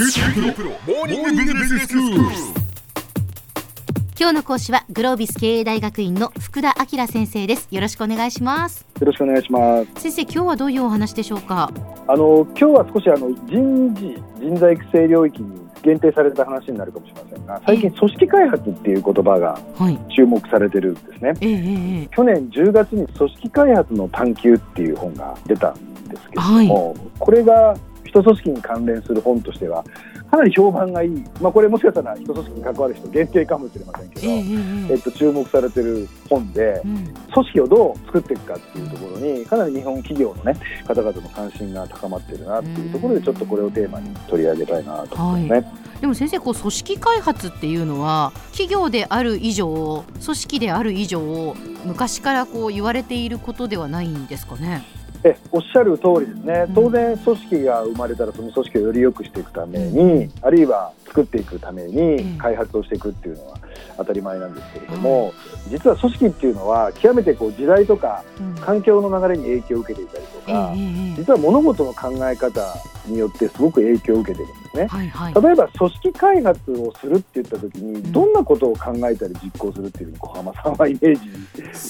今日の講師はグロービス経営大学院の福田明先生です。よろしくお願いします。よろしくお願いします。先生今日はどういうお話でしょうか？あの今日は少しあの人事人材育成領域に限定された話になるかもしれませんが、最近組織開発っていう言葉がはい。注目されてるんですね。ええええ去年10月に組織開発の探求っていう本が出たんですけれども、これが人組織に関連する本としてはかなり評判がいい、まあ、これもしかしたら人組織に関わる人限定かもしれませんけど、えええええっと、注目されてる本で、うん。組織をどう作っていくかっていうところにかなり日本企業の、ね、方々の関心が高まってるなっていうところでちょっとこれをテーマに取り上げたいなと思いますね。でも先生こう組織開発っていうのは企業である以上組織である以上昔からこう言われていることではないんですかね？えおっしゃる通りですね。うん。当然組織が生まれたらその組織をより良くしていくために、あるいは作っていくためん。に開発をしていくっていうのは当たり前なんですけれども、実は組織っていうのは極めてこう時代とかうん環境の流れに影響を受けていたりとええか、ええ。実は物事の考え方によってすごく影響を受けてるんですね。はいはい。例えば組織開発をするって言った時にん。どんなことを考えたり実行するっていうふうに小浜さんはイメージ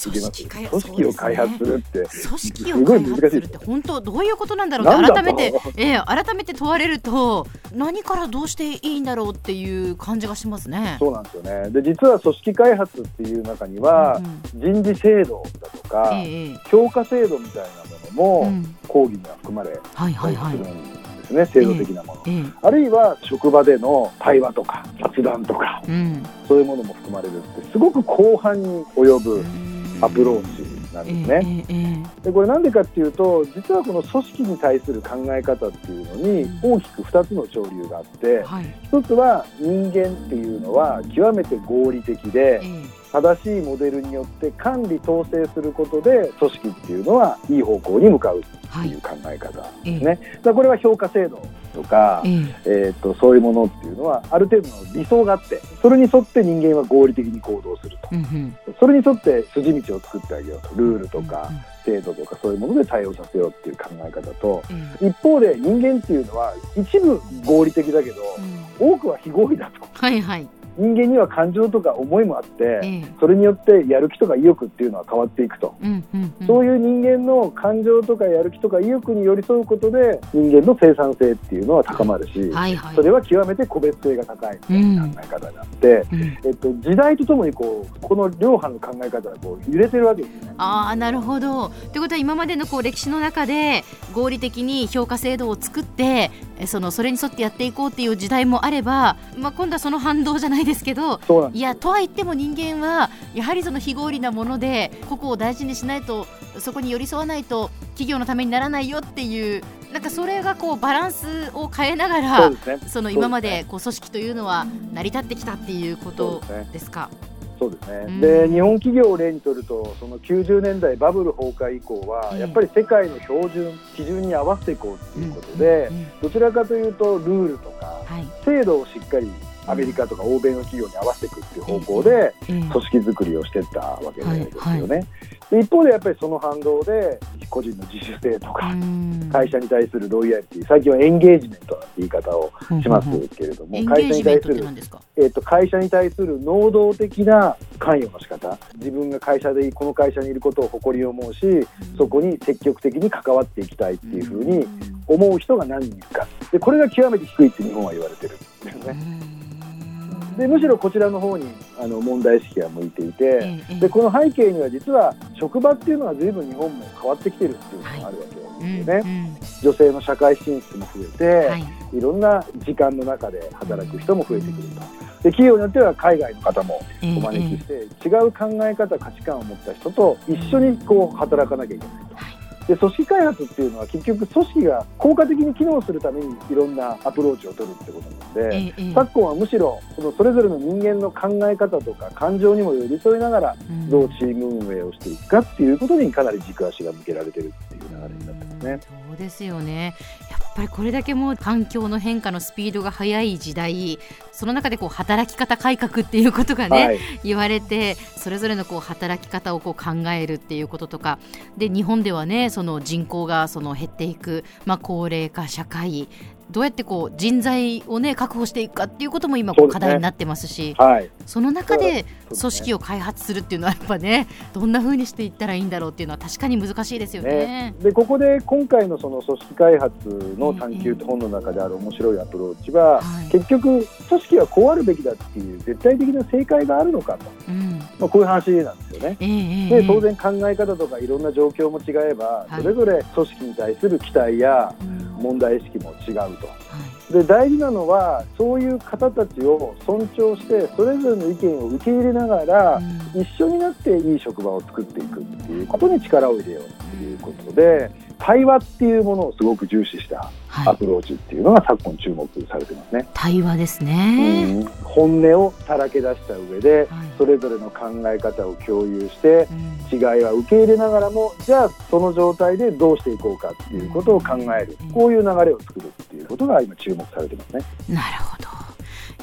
受けます。開組織を開発するって。組織を開発するって本当どういうことなんだろうって改めて、ええ改めて問われると何からどうしていいんだろうっていう感じがしますね。そうなんですよね。で実は組織開発っていう中にはうん人事制度だとかええええ。評価制度みたいなうものもん。講義には含まれはいはいはい。たりするんですね制度的なもの。ええあるいは職場での対話とか雑談とかうん。そういうものも含まれるってすごく広範に及ぶアプローチなんですね。ええええでこれなんでかっていうと実はこの組織に対する考え方っていうのに大きく2つの潮流があってはい。1つは人間っていうのは極めて合理的でええ正しいモデルによって管理統制することで組織っていうのはいい方向に向かうってはい。いう考え方ですね。だからこれは評価制度とか、えええー、とそういうものっていうのはある程度の理想があってそれに沿って人間は合理的に行動すると。うんうん。それに沿って筋道を作ってあげようと。ルールとか制度とかそういうもので対応させようっていう考え方とうんえ。一方で人間っていうのは一部合理的だけどえうん。多くは非合理だと。はいはい人間には感情とか思いもあってええそれによってやる気とか意欲っていうのは変わっていくと。うんうんうんそういう人間の感情とかやる気とか意欲に寄り添うことで人間の生産性っていうのは高まるし、はいはいそれは極めて個別性が高いみたいな考え方があって、うんえっと、時代とともにこうこの両派の考え方がこう揺れてるわけですね。ああなるほど。ということは今までのこう歴史の中で合理的に評価制度を作ってえそのそれに沿ってやっていこうっていう時代もあれば、まあ、今度はその反動じゃないですけどいやとは言っても人間はやはりその非合理なもので個々を大事にしないとそこに寄り添わないと企業のためにならないよっていうなんかそれがこうバランスを変えながらね。その今までこう組織というのは成り立ってきたっていうことですか？そうですね。うん。で、日本企業を例にとると、その90年代バブル崩壊以降は、ええやっぱり世界の標準基準に合わせていこうということでどちらかというとルールとかはい。制度をしっかりアメリカとか欧米の企業に合わせていくっていう方向でええ組織作りをしていったわけですよね。で一方でやっぱりその反動で個人の自主性とか、うん。会社に対するロイヤリティ最近はエンゲージメントなんて言い方をしますけれども、会社に対する。えー、と会社に対する能動的な関与の仕方自分が会社でこの会社にいることを誇りを思うしそこに積極的に関わっていきたいっていうふうに思う人が何人いるか。でこれが極めて低いって日本は言われてるんですね。でむしろこちらの方にあの問題意識が向いていて、でこの背景には実は職場っていうのは随分日本も変わってきてるっていうのがあるわけですよね。女性の社会進出も増えて、はいいろんな時間の中で働く人も増えてくると。で企業によっては海外の方もお招きして、違う考え方価値観を持った人と一緒にこう働かなきゃいけないと。で組織開発っていうのは結局組織が効果的に機能するためにいろんなアプローチを取るってことなので、ええ昨今はむしろそのそれぞれの人間の考え方とか感情にも寄り添いながらうん。どうチーム運営をしていくかっていうことにかなり軸足が向けられてるっていう流れになってますね。そうですよね。やっぱりこれだけもう環境の変化のスピードが速い時代その中でこう働き方改革っていうことがね、はい、言われてそれぞれのこう働き方をこう考えるっていうこととか。で日本ではねその人口がその減っていく、まあ、高齢化社会。どうやってこう人材をね確保していくかっていうことも今こう課題になってますし。はい、その中で組織を開発するっていうのはやっぱねどんな風にしていったらいいんだろうっていうのは確かに難しいですよね。ね、でここで今回のその組織開発の探求って本の中である面白いアプローチは、はい。結局組織はこうあるべきだっていう絶対的な正解があるのかと、うん。まあ、こういう話なんですよね。ええええで当然考え方とかいろんな状況も違えば、はい。それぞれ組織に対する期待やうん。問題意識も違うと。はい。で大事なのはそういう方たちを尊重してそれぞれの意見を受け入れながら、うん。一緒になっていい職場を作っていくっていうことに力を入れようっていうことで対話っていうものをすごく重視したアはい、プローチっていうのが昨今注目されてますね。対話ですね。うん本音をさらけ出した上ではいそれぞれの考え方を共有してうん違いは受け入れながらもじゃあその状態でどうしていこうかっていうことを考えるうんこういう流れを作るっていうことが今注目されてますね。なるほど。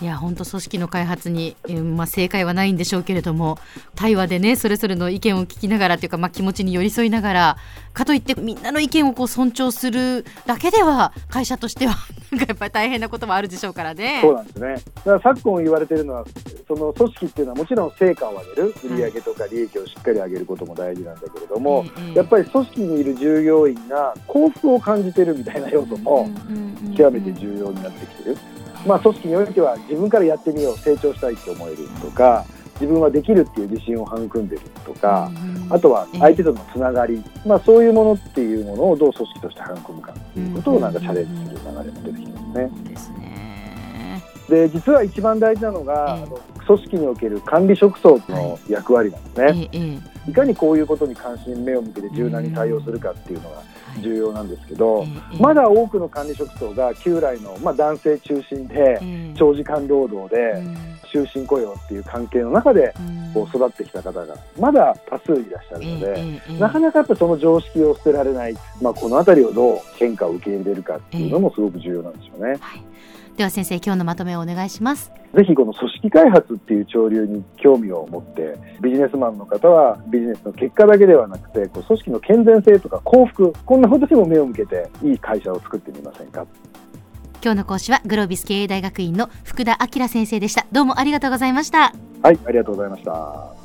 いや本当組織の開発に、えーまあ、正解はないんでしょうけれども対話でねそれぞれの意見を聞きながらというか、まあ、気持ちに寄り添いながらかといってみんなの意見をこう尊重するだけでは会社としては なんかやっぱり大変なこともあるでしょうからね。そうなんですね。だから昨今言われているのは、その組織っていうのはもちろん成果を上げる、売上とか利益をしっかり上げることも大事なんだけれども、ええやっぱり組織にいる従業員が幸福を感じてるみたいな要素も極めて重要になってきてる。まあ組織においては自分からやってみよう、成長したいって思えるとか、自分はできるっていう自信を育んでるとか、あとは相手とのつながり、まあそういうものっていうものをどう組織として育むかっていうことをなんかチャレンジする流れも出てきてますね。ですね。で実は一番大事なのが、ええ。あの組織における管理職層の役割なんですね、い、かにこういうことに関心目を向けて柔軟に対応するかっていうのがはい重要なんですけど、ええまだ多くの管理職層が旧来の、まあ、男性中心でええ長時間労働でうん。終身雇用っていう関係の中でうん。こう育ってきた方がまだ多数いらっしゃるので。なかなかやっぱその常識を捨てられない、まあ、このあたりをどう変化を受け入れるかっていうのもすごく重要なんですよね。はいでは先生今日のまとめをお願いします。ぜひこの組織開発っていう潮流に興味を持ってビジネスマンの方はビジネスの結果だけではなくてこう組織の健全性とか幸福こんなことにも目を向けていい会社を作ってみませんか？今日の講師はグロービス経営大学院の福田明先生でした。どうもありがとうございました。はいありがとうございました